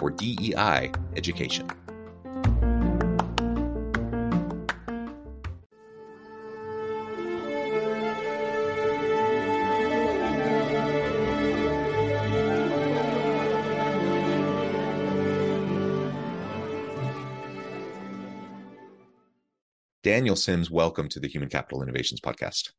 for DEI education. Daniel Sims, welcome to the Human Capital Innovations Podcast.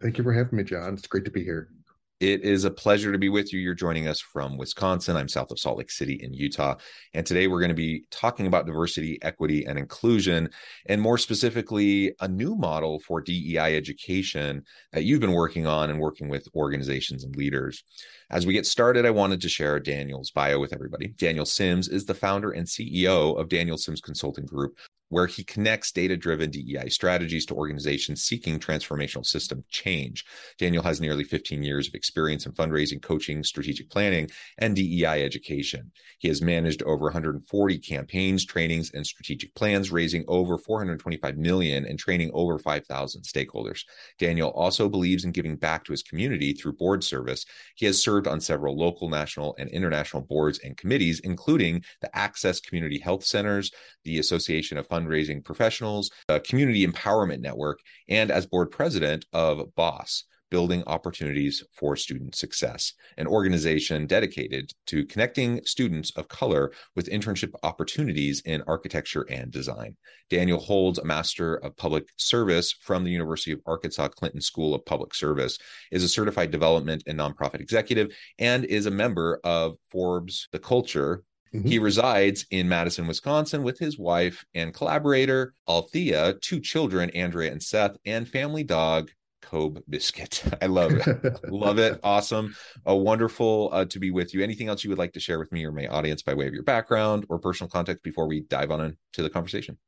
Thank you for having me, John. It's great to be here. It is a pleasure to be with you. You're joining us from Wisconsin. I'm south of Salt Lake City in Utah. And today we're going to be talking about diversity, equity, and inclusion, and more specifically, a new model for DEI education that you've been working on and working with organizations and leaders. As we get started, I wanted to share Daniel's bio with everybody. Daniel Sims is the founder and CEO of Daniel Sims Consulting Group, where he connects data driven DEI strategies to organizations seeking transformational system change. Daniel has nearly 15 years of experience in fundraising, coaching, strategic planning, and DEI education. He has managed over 140 campaigns, trainings, and strategic plans, raising over 425 million and training over 5,000 stakeholders. Daniel also believes in giving back to his community through board service. He has served on several local, national, and international boards and committees, including the Access Community Health Centers, the Association of fundraising professionals, a community empowerment network, and as board president of BOSS, Building Opportunities for Student Success, an organization dedicated to connecting students of color with internship opportunities in architecture and design. Daniel holds a Master of Public Service from the University of Arkansas Clinton School of Public Service, is a certified development and nonprofit executive, and is a member of Forbes The Culture Mm-hmm. He resides in Madison, Wisconsin with his wife and collaborator, Althea, two children, Andrea and Seth, and family dog, Kobe Biscuit. I love it. love it. Awesome. A wonderful uh, to be with you. Anything else you would like to share with me or my audience by way of your background or personal context before we dive on into the conversation?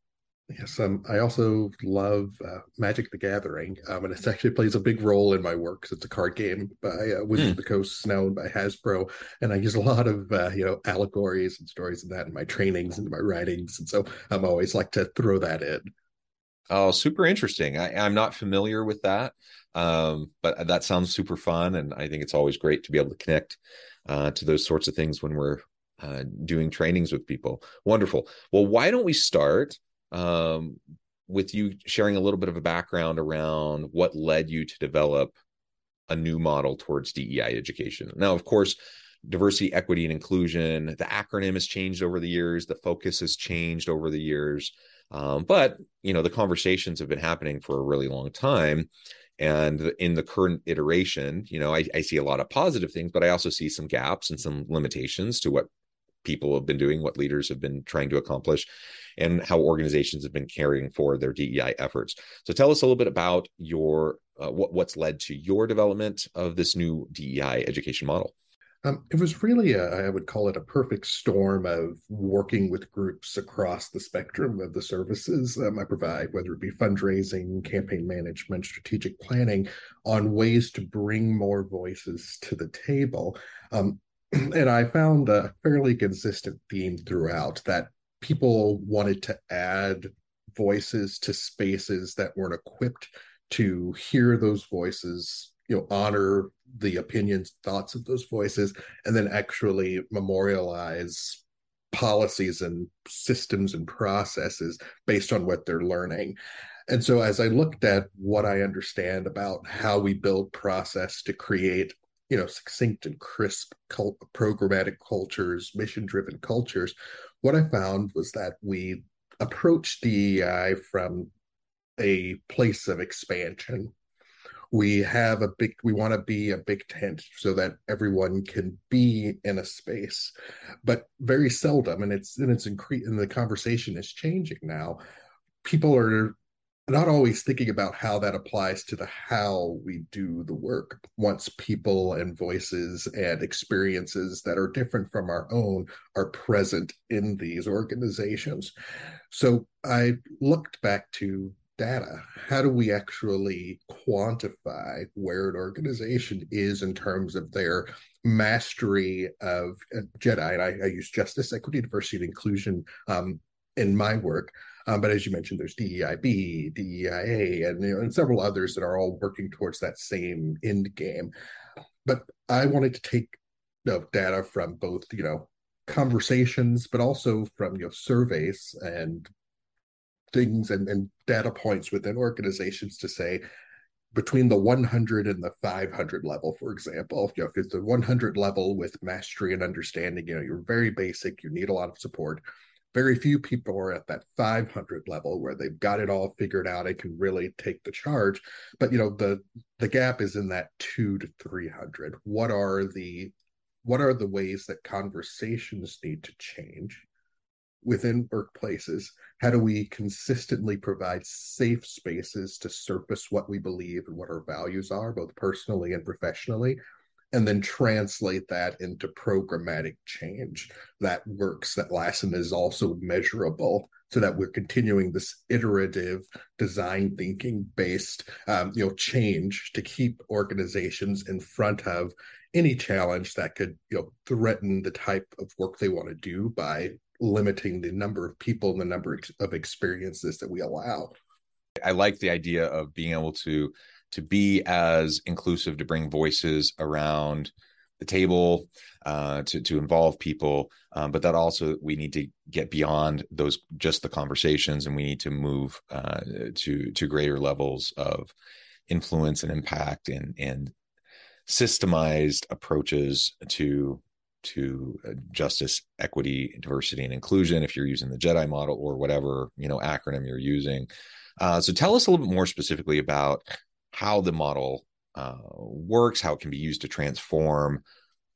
Yes, um, I also love uh, Magic the Gathering, um, and it actually plays a big role in my work because it's a card game by uh, Wizards mm. of the Coast, now owned by Hasbro, and I use a lot of uh, you know allegories and stories and that in my trainings and my writings, and so I'm always like to throw that in. Oh, super interesting. I, am not familiar with that, um, but that sounds super fun, and I think it's always great to be able to connect uh, to those sorts of things when we're uh, doing trainings with people. Wonderful. Well, why don't we start? Um, with you sharing a little bit of a background around what led you to develop a new model towards DEI education. Now, of course, diversity, equity, and inclusion, the acronym has changed over the years, the focus has changed over the years. Um, but you know, the conversations have been happening for a really long time. And in the current iteration, you know, I, I see a lot of positive things, but I also see some gaps and some limitations to what people have been doing, what leaders have been trying to accomplish, and how organizations have been carrying forward their DEI efforts. So tell us a little bit about your uh, what, what's led to your development of this new DEI education model. Um, it was really, a, I would call it a perfect storm of working with groups across the spectrum of the services um, I provide, whether it be fundraising, campaign management, strategic planning, on ways to bring more voices to the table. Um, and I found a fairly consistent theme throughout that people wanted to add voices to spaces that weren't equipped to hear those voices you know honor the opinions thoughts of those voices and then actually memorialize policies and systems and processes based on what they're learning. And so, as I looked at what I understand about how we build process to create, you know, succinct and crisp cult- programmatic cultures, mission-driven cultures, what I found was that we approach DEI from a place of expansion. We have a big we want to be a big tent so that everyone can be in a space but very seldom and it's and it's incre- and the conversation is changing now. People are not always thinking about how that applies to the how we do the work once people and voices and experiences that are different from our own are present in these organizations so i looked back to data? How do we actually quantify where an organization is in terms of their mastery of uh, JEDI? And I, I, use justice, equity, diversity, and inclusion um, in my work. Um, but as you mentioned, there's DEIB, DEIA, and, you know, and several others that are all working towards that same end game. But I wanted to take you know, data from both, you know, conversations, but also from you know surveys and things and, and data points within organizations to say between the 100 and the 500 level, for example, you know, if it's the 100 level with mastery and understanding, you know, you're very basic, you need a lot of support. Very few people are at that 500 level where they've got it all figured out and can really take the charge. But you know, the the gap is in that two to 300. What are the what are the ways that conversations need to change? within workplaces? How do we consistently provide safe spaces to surface what we believe and what our values are, both personally and professionally? And then translate that into programmatic change that works, that lasts, and is also measurable, so that we're continuing this iterative design thinking based, um, you know, change to keep organizations in front of any challenge that could you know threaten the type of work they want to do by limiting the number of people and the number of experiences that we allow. I like the idea of being able to to be as inclusive to bring voices around the table uh, to to involve people, um, but that also we need to get beyond those just the conversations, and we need to move uh, to to greater levels of influence and impact and and systemized approaches to to uh, justice, equity, diversity, and inclusion. If you're using the JEDI model or whatever you know acronym you're using, uh, so tell us a little bit more specifically about how the model uh, works, how it can be used to transform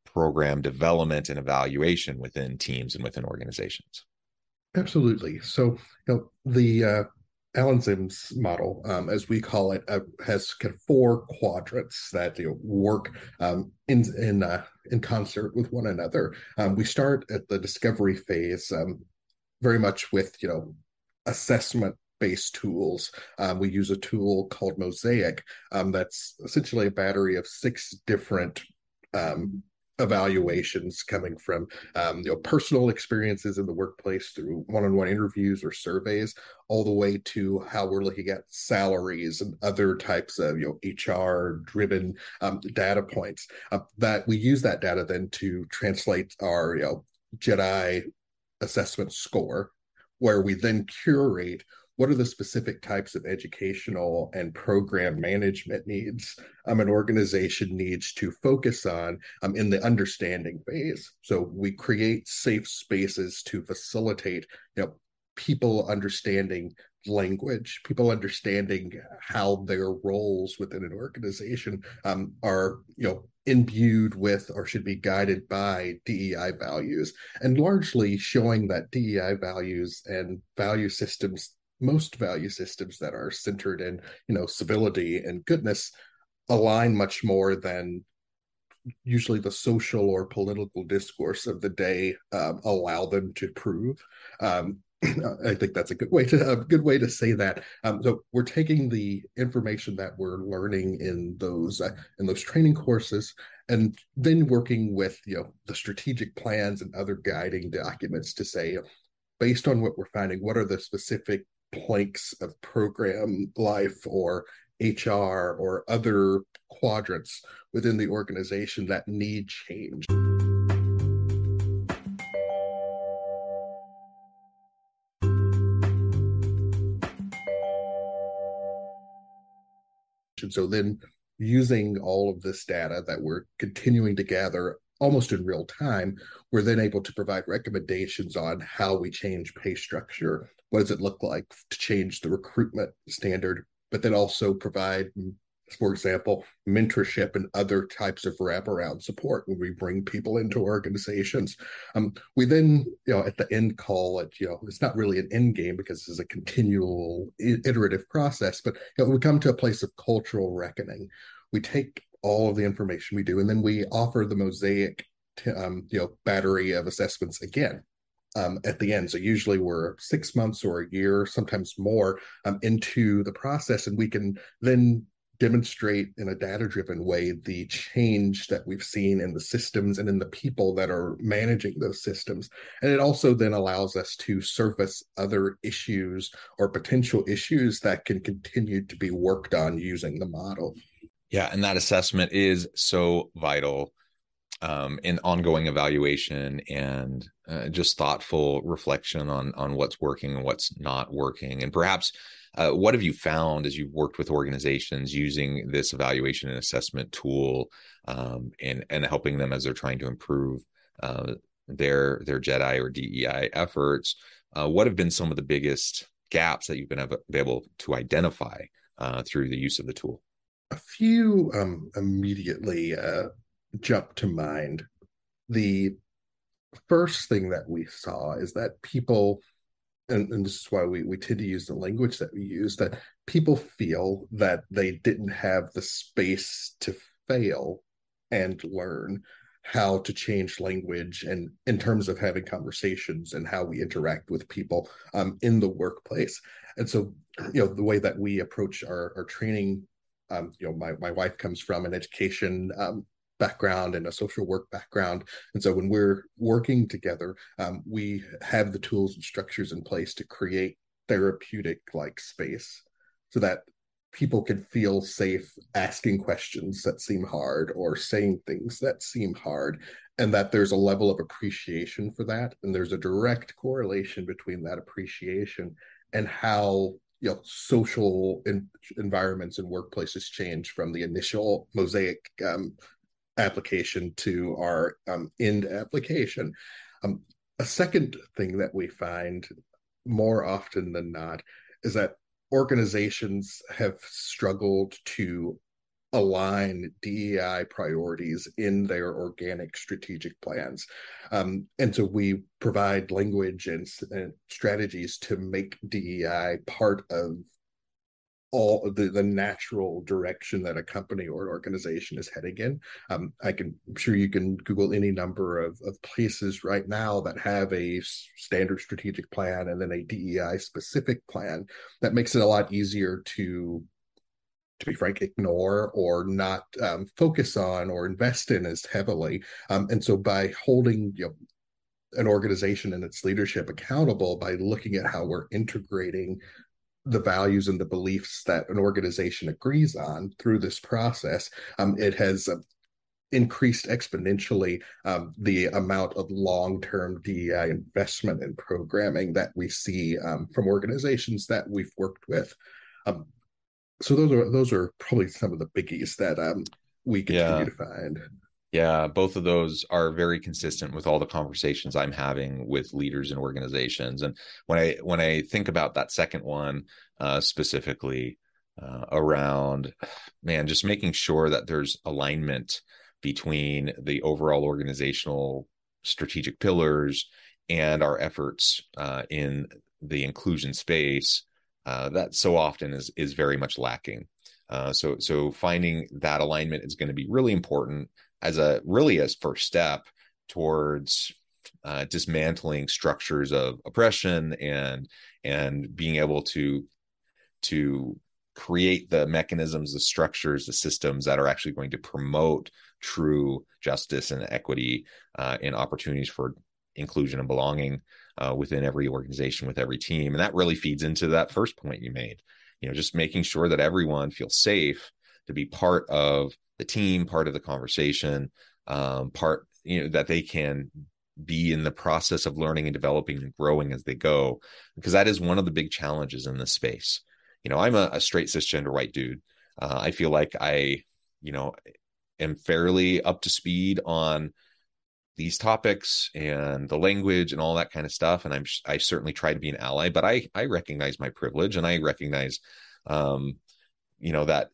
program development and evaluation within teams and within organizations. Absolutely. So, you know, the uh, Daniel Sims model, um, as we call it, uh, has kind of four quadrants that you know, work um, in in uh, in concert with one another. Um, we start at the discovery phase, um, very much with you know assessment based tools. Um, we use a tool called Mosaic um, that's essentially a battery of six different evaluations coming from um, you know personal experiences in the workplace through one-on-one interviews or surveys all the way to how we're looking at salaries and other types of you know hr driven um, data points uh, that we use that data then to translate our you know jedi assessment score where we then curate what are the specific types of educational and program management needs um, an organization needs to focus on um, in the understanding phase? So we create safe spaces to facilitate you know people understanding language people understanding how their roles within an organization um, are you know imbued with or should be guided by DEI values and largely showing that DEI values and value systems most value systems that are centered in you know civility and goodness align much more than usually the social or political discourse of the day um, allow them to prove um, I think that's a good way to a good way to say that. Um, so we're taking the information that we're learning in those uh, in those training courses, and then working with you know the strategic plans and other guiding documents to say, based on what we're finding, what are the specific planks of program life or HR or other quadrants within the organization that need change. And so then using all of this data that we're continuing to gather almost in real time, we're then able to provide recommendations on how we change pay structure, what does it look like to change the recruitment standard? But then also provide for example, mentorship and other types of wraparound support when we bring people into organizations. Um, we then, you know, at the end call it, you know, it's not really an end game because it's a continual iterative process, but you know, we come to a place of cultural reckoning. We take all of the information we do, and then we offer the mosaic, um, you know, battery of assessments again. Um, at the end. So usually we're six months or a year, sometimes more, um, into the process, and we can then demonstrate in a data driven way the change that we've seen in the systems and in the people that are managing those systems. And it also then allows us to surface other issues or potential issues that can continue to be worked on using the model. Yeah, and that assessment is so vital um, in ongoing evaluation and uh, just thoughtful reflection on on what's working and what's not working, and perhaps uh, what have you found as you've worked with organizations using this evaluation and assessment tool um, and and helping them as they're trying to improve uh, their their JEDI or DEI efforts? Uh, what have been some of the biggest gaps that you've been able to identify uh, through the use of the tool? A few um, immediately uh, jump to mind. The first thing that we saw is that people and, and this is why we, we tend to use the language that we use that people feel that they didn't have the space to fail and learn how to change language and in terms of having conversations and how we interact with people um, in the workplace. And so you know the way that we approach our, our training um, you know my, my wife comes from an education um, background and a social work background. And so when we're working together, um, we have the tools and structures in place to create therapeutic like space so that people can feel safe asking questions that seem hard or saying things that seem hard and that there's a level of appreciation for that and there's a direct correlation between that appreciation and how you know social in, environments and workplaces change from the initial mosaic um, application to our um, end application. Um, a second thing that we find more often than not is that organizations have struggled to align DEI priorities in their organic strategic plans. Um, and so we provide language and, and, strategies to make DEI part of all the, the natural direction that a company or an organization is heading in. Um, I can, I'm sure you can Google any number of, of places right now that have a standard strategic plan and then a DEI specific plan that makes it a lot easier to to be frank, ignore or not um, focus on or invest in as heavily. Um, and so by holding you know, an organization and its leadership accountable by looking at how we're integrating the values and the beliefs that an organization agrees on through this process, um, it has uh, increased exponentially um, the amount of long-term DEI investment in programming that we see um, from organizations that we've worked with. Um, so those are those are probably some of the biggies that um, we continue yeah. to find. Yeah, both of those are very consistent with all the conversations I'm having with leaders and organizations. And when I when I think about that second one uh, specifically uh, around, man, just making sure that there's alignment between the overall organizational strategic pillars and our efforts uh, in the inclusion space, uh, that so often is is very much lacking. Uh, so so finding that alignment is going to be really important as a really as first step towards uh, dismantling structures of oppression and and being able to to create the mechanisms the structures the systems that are actually going to promote true justice and equity uh, and opportunities for inclusion and belonging uh, within every organization with every team. And that really feeds into that first point you made you know just making sure that everyone feels safe to be part of the team, part of the conversation, um, part you know that they can be in the process of learning and developing and growing as they go, because that is one of the big challenges in this space. You know, I'm a, a straight cisgender white dude. Uh, I feel like I, you know, am fairly up to speed on these topics and the language and all that kind of stuff. And I'm I certainly try to be an ally, but I I recognize my privilege and I recognize, um, you know, that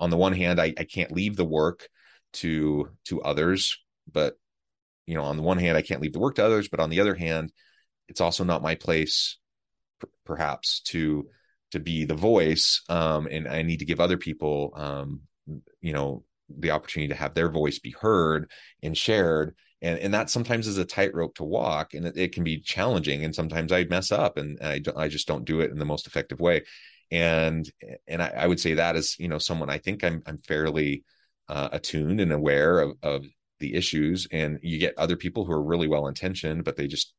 on the one hand I, I can't leave the work to to others, but you know, on the one hand I can't leave the work to others, but on the other hand, it's also not my place, p- perhaps to to be the voice, um, and I need to give other people, um, you know, the opportunity to have their voice be heard and shared. And and that sometimes is a tightrope to walk and it, it, can be challenging and sometimes i mess up and i i just don't do it in the most effective way and and i, I would say that as you know someone i think i'm i'm fairly uh, attuned and aware of of the issues. And you get other people who are really well intentioned but they just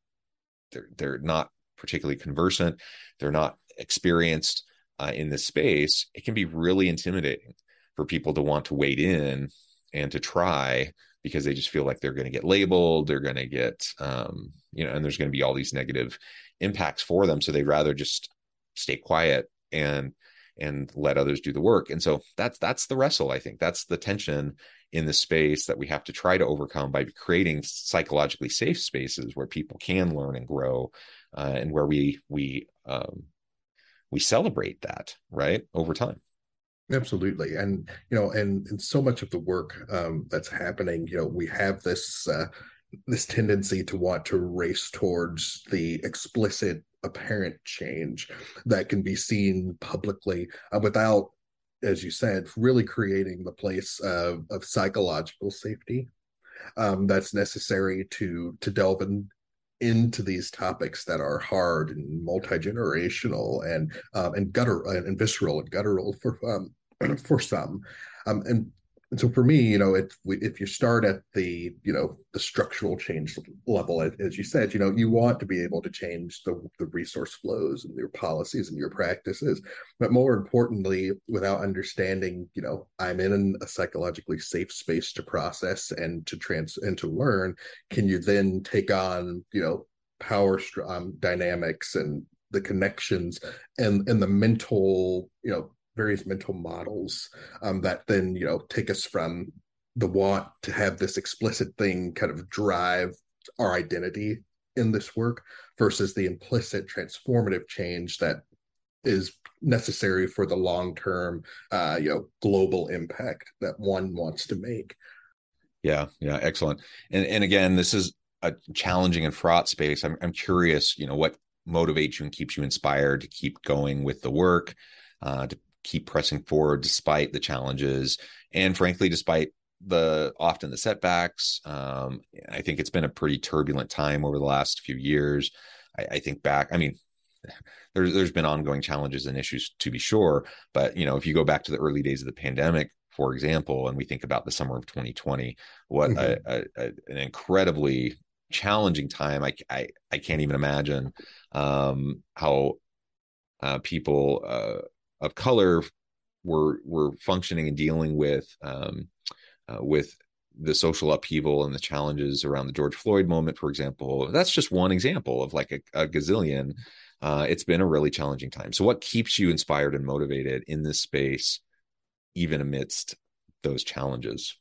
they're they're not particularly conversant. They're not experienced uh, in this space. It can be really intimidating for people to want to wade in and to try because they just feel like they're going to get labeled, they're going to get, um, you know, and there's going to be all these negative impacts for them. So they'd rather just stay quiet and and let others do the work. And so that's that's the wrestle. I think that's the tension in the space that we have to try to overcome by creating psychologically safe spaces where people can learn and grow, uh, and where we we um, we celebrate that right over time. Absolutely, and you know, and, and so much of the work um, that's happening, you know, we have this uh, this tendency to want to race towards the explicit, apparent change that can be seen publicly uh, without, as you said, really creating the place of, of psychological safety um, that's necessary to to delve in, into these topics that are hard and multi-generational and um, and gutter and visceral and guttural for um, for some. Um, and, and so for me, you know, if we, if you start at the you know the structural change level, as you said, you know, you want to be able to change the the resource flows and your policies and your practices, but more importantly, without understanding, you know, I'm in a psychologically safe space to process and to trans and to learn. Can you then take on you know power um, dynamics and the connections and and the mental you know various mental models um, that then you know take us from the want to have this explicit thing kind of drive our identity in this work versus the implicit transformative change that is necessary for the long term uh, you know global impact that one wants to make. Yeah yeah excellent. And and again this is a challenging and fraught space. I'm, I'm curious you know what motivates you and keeps you inspired to keep going with the work uh, to keep pressing forward despite the challenges and frankly despite the often the setbacks. Um, i think it's been a pretty turbulent time over the last few years. I, I think back i mean there's there's been ongoing challenges and issues to be sure. But you know if you go back to the early days of the pandemic for example and we think about the summer of 2020 what mm-hmm. a, a, a, an incredibly challenging time i i, I can't even imagine um, how uh, people uh, of color were were functioning and dealing with um, uh, with the social upheaval and the challenges around the George Floyd moment, for example. That's just one example of like a, a gazillion. Uh, it's been a really challenging time. So, what keeps you inspired and motivated in this space, even amidst those challenges?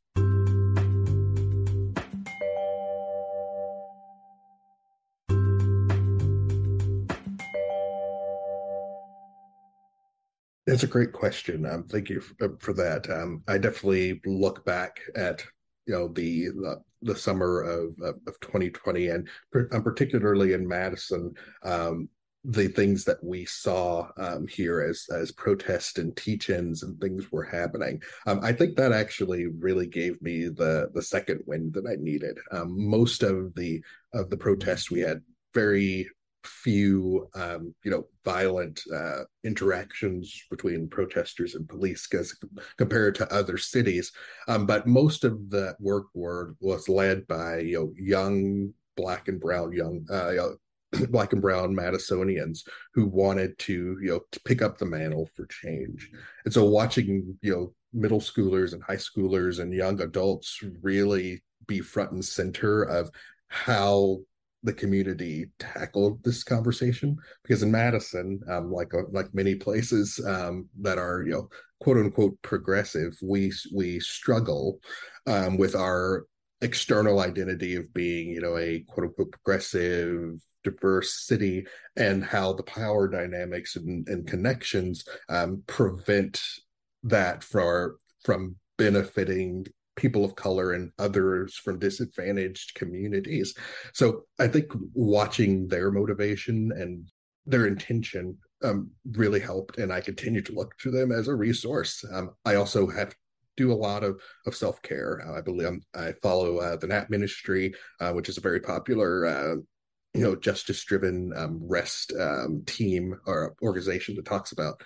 That's a great question. Um, thank you for, uh, for that. Um, I definitely look back at you know the the, the summer of, of 2020 and um, particularly in Madison. Um, the things that we saw um, here as as protests and teach-ins and things were happening. Um, I think that actually really gave me the the second wind that I needed. Most of the of the protests we had very few um, you know violent uh, interactions between protesters and police as compared to other cities. Um, but most of that work were, was led by you know young black and brown young uh, black and brown madisonians who wanted to you know to pick up the mantle for change. And so watching you know middle schoolers and high schoolers and young adults really be front and center of how the community tackled this conversation because in Madison, um, like uh, like many places um, that are you know quote unquote progressive, we we struggle um, with our external identity of being, you know, a quote unquote progressive, diverse city, and how the power dynamics and, and connections um, prevent that for from benefiting people of color and others from disadvantaged communities. So I think watching their motivation and their intention um, really helped, and I continue to look to them as a resource. Um, I also have do a lot of of self care. Uh, I believe I'm, i follow uh, the Nap Ministry, uh, which is a very popular. Uh, you know, justice driven um, rest um, team or organization that talks about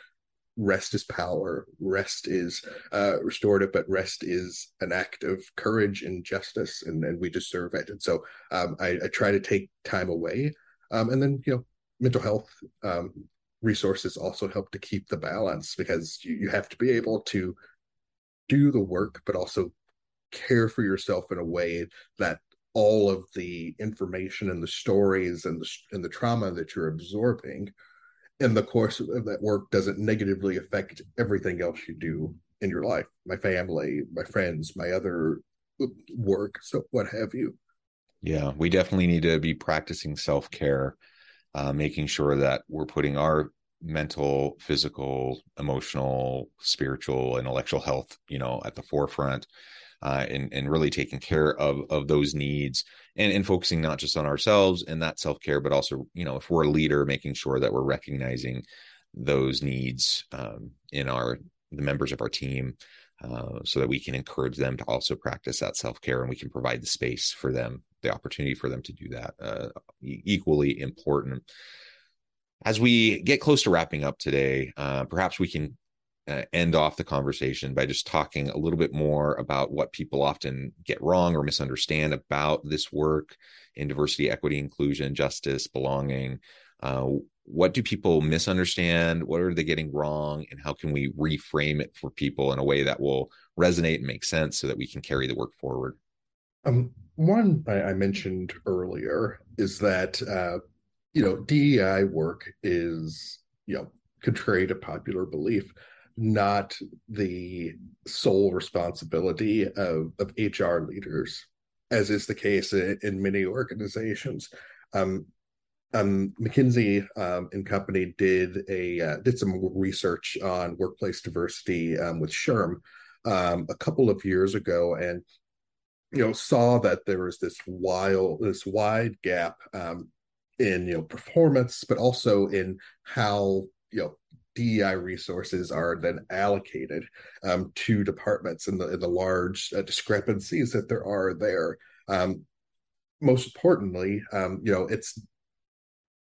rest is power, rest is uh, restorative, but rest is an act of courage and justice, and, and we deserve it. And so um, I, I, try to take time away, um, and then you know, mental health um, resources also help to keep the balance because you, you have to be able to do the work, but also care for yourself in a way that all of the information and the stories and the and the trauma that you're absorbing in the course of that work doesn't negatively affect everything else you do in your life my family my friends my other work so what have you yeah we definitely need to be practicing self-care uh, making sure that we're putting our mental, physical, emotional, spiritual, intellectual health, you know, at the forefront. Uh, and and really taking care of of those needs and and focusing not just on ourselves and that self care, but also you know if we're a leader, making sure that we're recognizing those needs um, in our the members of our team, uh, so that we can encourage them to also practice that self care and we can provide the space for them, the opportunity for them to do that. Uh, equally important as we get close to wrapping up today, uh, perhaps we can uh, end off the conversation by just talking a little bit more about what people often get wrong or misunderstand about this work in diversity, equity, inclusion, justice, belonging. Uh, what do people misunderstand? What are they getting wrong? And how can we reframe it for people in a way that will resonate and make sense so that we can carry the work forward? Um, one I, I mentioned earlier is that uh, you know, DEI work is, you know, contrary to popular belief, not the sole responsibility of, of HR leaders, as is the case in, in many organizations. Um, um, McKinsey um, and Company did a uh, did some research on workplace diversity um, with SHRM um, a couple of years ago, and you know saw that there was this wild this wide gap um, in you know performance, but also in how you know DEI resources are then allocated um, to departments and the, and the large uh, discrepancies that there are there. Um, most importantly, um, you know, it's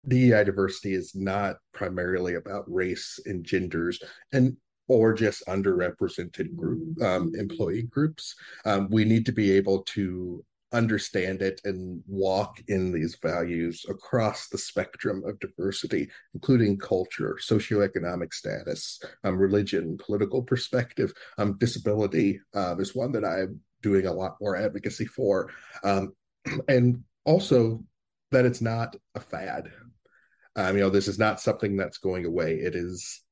DEI diversity is not primarily about race and genders and or just underrepresented group um, employee groups. Um, we need to be able to understand it and walk in these values across the spectrum of diversity, including culture, socioeconomic status, um, religion, political perspective. Um, disability um, is one that I'm doing a lot more advocacy for. Um, and also that it's not a fad. Um, you know, this is not something that's going away. It is,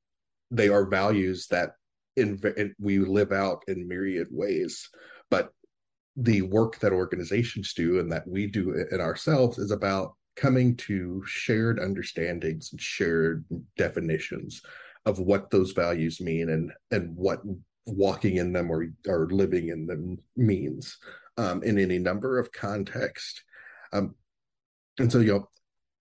they are values that in, in we live out in myriad ways. But the work that organizations do and that we do in ourselves is about coming to shared understandings and shared definitions of what those values mean and and what walking in them or or living in them means um, in any number of contexts um, and so you know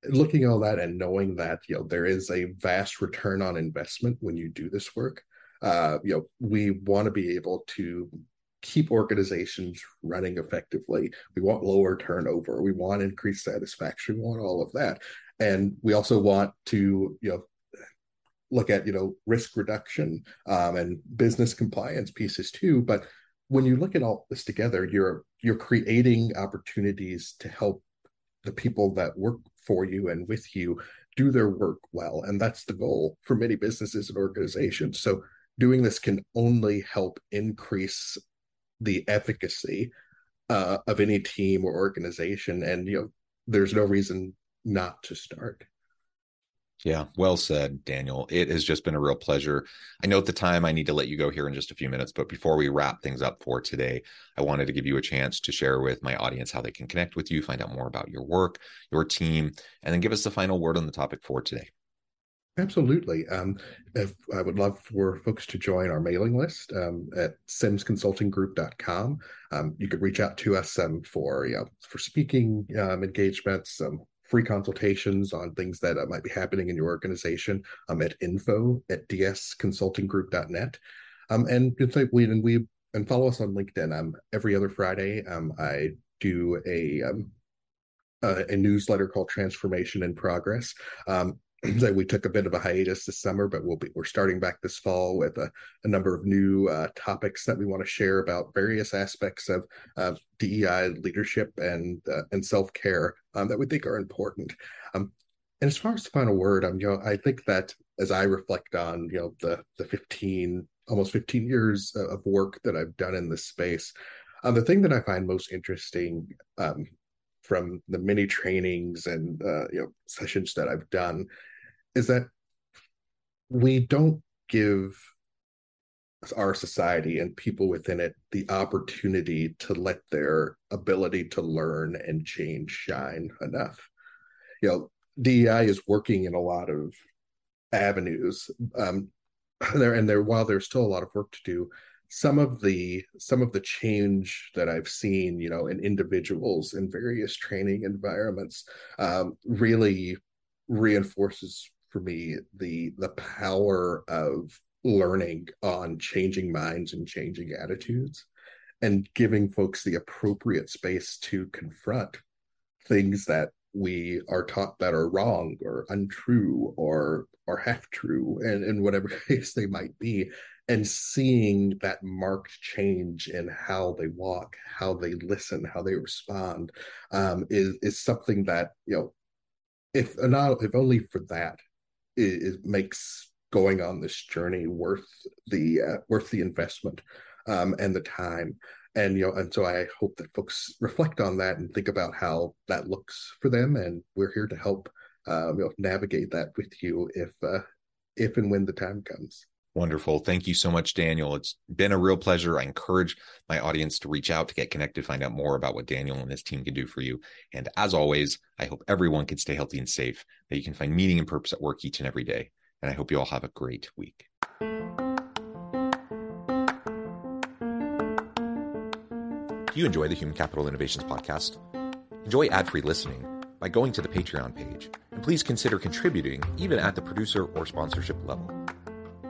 looking at all that and knowing that you know there is a vast return on investment when you do this work uh, you know we want to be able to keep organizations running effectively. We want lower turnover. We want increased satisfaction. We want all of that. And we also want to, you know, look at, you know, risk reduction um, and business compliance pieces too. But when you look at all this together, you're you're creating opportunities to help the people that work for you and with you do their work well. And that's the goal for many businesses and organizations. So doing this can only help increase the efficacy uh, of any team or organization, and you know, there's no reason not to start. Yeah, well said, Daniel. It has just been a real pleasure. I know at the time I need to let you go here in just a few minutes, but before we wrap things up for today, I wanted to give you a chance to share with my audience how they can connect with you, find out more about your work, your team, and then give us the final word on the topic for today. Absolutely. Um, if, I would love for folks to join our mailing list um, at simsconsultinggroup.com. Um, you could reach out to us um, for you know, for speaking um, engagements, um, free consultations on things that uh, might be happening in your organization um, at info at dsconsultinggroup.net. And we and we and follow us on LinkedIn. Every other Friday, I do a uh, a newsletter called Transformation in Progress. Um, that we took a bit of a hiatus this summer, but we'll be we're starting back this fall with a, a number of new uh, topics that we want to share about various aspects of uh, DEI leadership and uh, and self care um, that we think are important. Um, and as far as the final word, um, you know, I think that as I reflect on you know the the fifteen almost fifteen years of work that I've done in this space, um, the thing that I find most interesting um, from the many trainings and uh, you know sessions that I've done is that we don't give our society and people within it the opportunity to let their ability to learn and change shine enough. You know, DEI is working in a lot of avenues. Um, there and there, while there's still a lot of work to do, some of the some of the change that I've seen, you know, in individuals in various training environments, um, really reinforces for me the the power of learning on changing minds and changing attitudes, and giving folks the appropriate space to confront things that we are taught that are wrong or untrue or or half true and in whatever case they might be and seeing that marked change in how they walk, how they listen, how they respond, um, is is something that you know, if not if only for that, it, it makes going on this journey worth the uh, worth the investment um, and the time. And you know, and so I hope that folks reflect on that and think about how that looks for them. And we're here to help um, you know navigate that with you if uh, if and when the time comes. Wonderful. Thank you so much, Daniel. It's been a real pleasure. I encourage my audience to reach out to get connected, find out more about what Daniel and his team can do for you. And as always, I hope everyone can stay healthy and safe, that you can find meaning and purpose at work each and every day. And I hope you all have a great week. Do you enjoy the Human Capital Innovations podcast? Enjoy ad free listening by going to the Patreon page. And please consider contributing even at the producer or sponsorship level